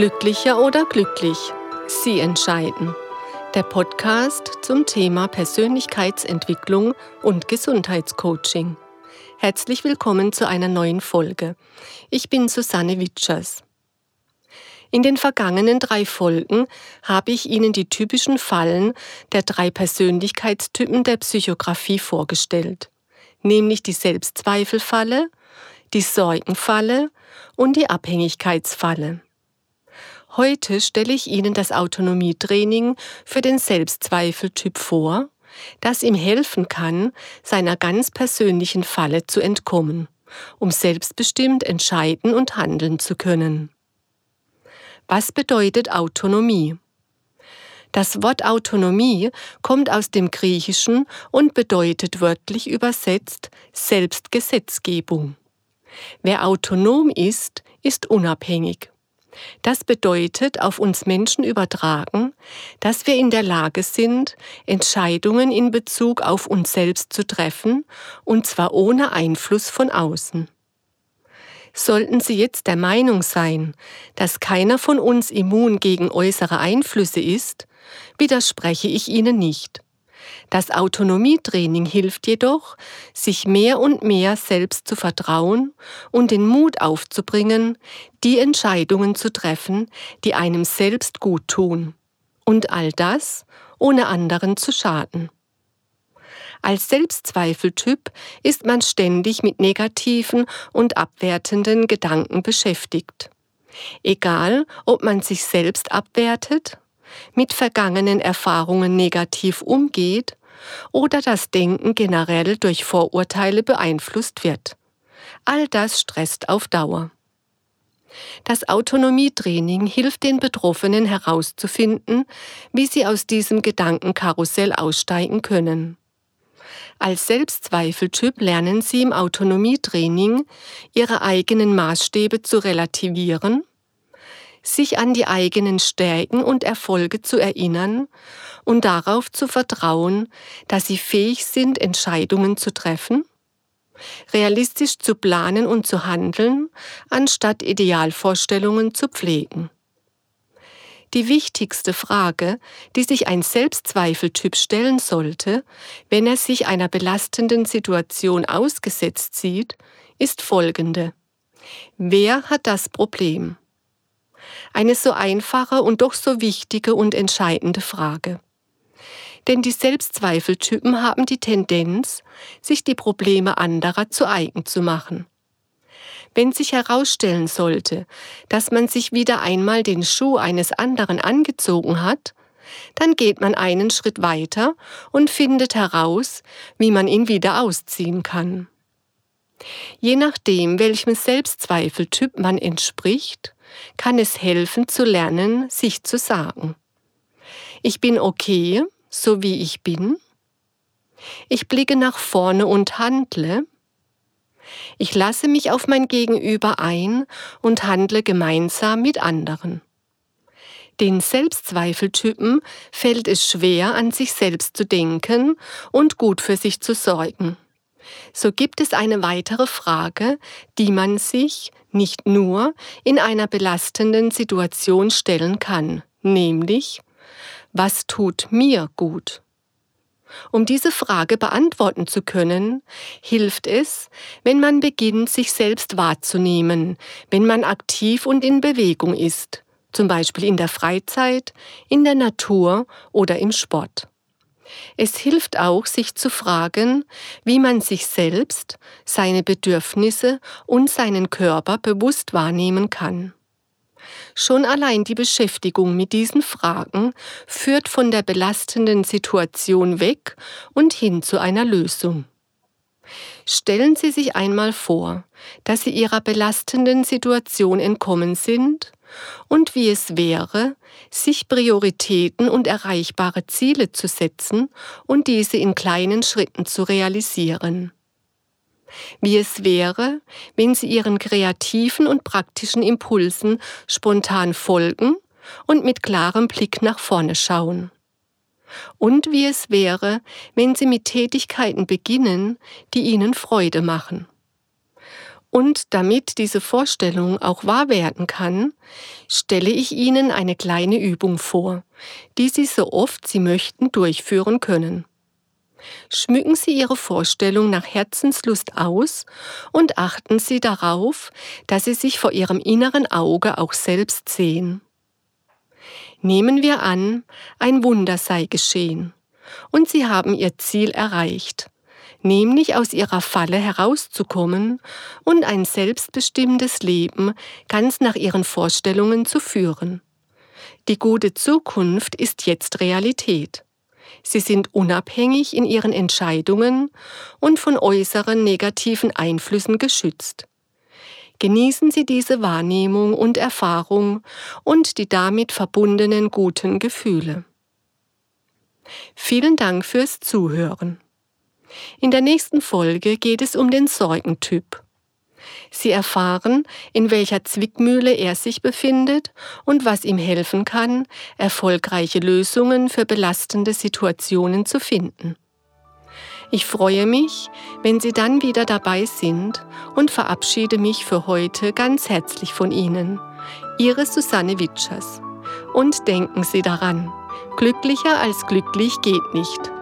Glücklicher oder glücklich? Sie entscheiden. Der Podcast zum Thema Persönlichkeitsentwicklung und Gesundheitscoaching. Herzlich willkommen zu einer neuen Folge. Ich bin Susanne Witschers. In den vergangenen drei Folgen habe ich Ihnen die typischen Fallen der drei Persönlichkeitstypen der Psychografie vorgestellt, nämlich die Selbstzweifelfalle, die Sorgenfalle und die Abhängigkeitsfalle. Heute stelle ich Ihnen das Autonomietraining für den Selbstzweifeltyp vor, das ihm helfen kann, seiner ganz persönlichen Falle zu entkommen, um selbstbestimmt entscheiden und handeln zu können. Was bedeutet Autonomie? Das Wort Autonomie kommt aus dem Griechischen und bedeutet wörtlich übersetzt Selbstgesetzgebung. Wer autonom ist, ist unabhängig. Das bedeutet auf uns Menschen übertragen, dass wir in der Lage sind, Entscheidungen in Bezug auf uns selbst zu treffen, und zwar ohne Einfluss von außen. Sollten Sie jetzt der Meinung sein, dass keiner von uns immun gegen äußere Einflüsse ist, widerspreche ich Ihnen nicht. Das Autonomietraining hilft jedoch, sich mehr und mehr selbst zu vertrauen und den Mut aufzubringen, die Entscheidungen zu treffen, die einem selbst gut tun. Und all das, ohne anderen zu schaden. Als Selbstzweifeltyp ist man ständig mit negativen und abwertenden Gedanken beschäftigt. Egal, ob man sich selbst abwertet, mit vergangenen Erfahrungen negativ umgeht oder das Denken generell durch Vorurteile beeinflusst wird. All das stresst auf Dauer. Das Autonomietraining hilft den Betroffenen herauszufinden, wie sie aus diesem Gedankenkarussell aussteigen können. Als Selbstzweifeltyp lernen sie im Autonomietraining, ihre eigenen Maßstäbe zu relativieren sich an die eigenen Stärken und Erfolge zu erinnern und darauf zu vertrauen, dass sie fähig sind, Entscheidungen zu treffen, realistisch zu planen und zu handeln, anstatt Idealvorstellungen zu pflegen. Die wichtigste Frage, die sich ein Selbstzweifeltyp stellen sollte, wenn er sich einer belastenden Situation ausgesetzt sieht, ist folgende. Wer hat das Problem? Eine so einfache und doch so wichtige und entscheidende Frage. Denn die Selbstzweifeltypen haben die Tendenz, sich die Probleme anderer zu eigen zu machen. Wenn sich herausstellen sollte, dass man sich wieder einmal den Schuh eines anderen angezogen hat, dann geht man einen Schritt weiter und findet heraus, wie man ihn wieder ausziehen kann. Je nachdem, welchem Selbstzweifeltyp man entspricht, kann es helfen zu lernen, sich zu sagen. Ich bin okay, so wie ich bin. Ich blicke nach vorne und handle. Ich lasse mich auf mein Gegenüber ein und handle gemeinsam mit anderen. Den Selbstzweifeltypen fällt es schwer, an sich selbst zu denken und gut für sich zu sorgen. So gibt es eine weitere Frage, die man sich, nicht nur in einer belastenden Situation stellen kann, nämlich, was tut mir gut? Um diese Frage beantworten zu können, hilft es, wenn man beginnt, sich selbst wahrzunehmen, wenn man aktiv und in Bewegung ist, zum Beispiel in der Freizeit, in der Natur oder im Sport. Es hilft auch, sich zu fragen, wie man sich selbst, seine Bedürfnisse und seinen Körper bewusst wahrnehmen kann. Schon allein die Beschäftigung mit diesen Fragen führt von der belastenden Situation weg und hin zu einer Lösung. Stellen Sie sich einmal vor, dass Sie Ihrer belastenden Situation entkommen sind und wie es wäre, sich Prioritäten und erreichbare Ziele zu setzen und diese in kleinen Schritten zu realisieren. Wie es wäre, wenn Sie Ihren kreativen und praktischen Impulsen spontan folgen und mit klarem Blick nach vorne schauen. Und wie es wäre, wenn Sie mit Tätigkeiten beginnen, die Ihnen Freude machen Und damit diese Vorstellung auch wahr werden kann, stelle ich Ihnen eine kleine Übung vor, die Sie so oft Sie möchten durchführen können. Schmücken Sie Ihre Vorstellung nach Herzenslust aus und achten Sie darauf, dass Sie sich vor Ihrem inneren Auge auch selbst sehen. Nehmen wir an, ein Wunder sei geschehen und Sie haben Ihr Ziel erreicht, nämlich aus Ihrer Falle herauszukommen und ein selbstbestimmtes Leben ganz nach Ihren Vorstellungen zu führen. Die gute Zukunft ist jetzt Realität. Sie sind unabhängig in ihren Entscheidungen und von äußeren negativen Einflüssen geschützt. Genießen Sie diese Wahrnehmung und Erfahrung und die damit verbundenen guten Gefühle. Vielen Dank fürs Zuhören. In der nächsten Folge geht es um den Sorgentyp. Sie erfahren, in welcher Zwickmühle er sich befindet und was ihm helfen kann, erfolgreiche Lösungen für belastende Situationen zu finden. Ich freue mich, wenn Sie dann wieder dabei sind und verabschiede mich für heute ganz herzlich von Ihnen. Ihre Susanne Witschers. Und denken Sie daran, glücklicher als glücklich geht nicht.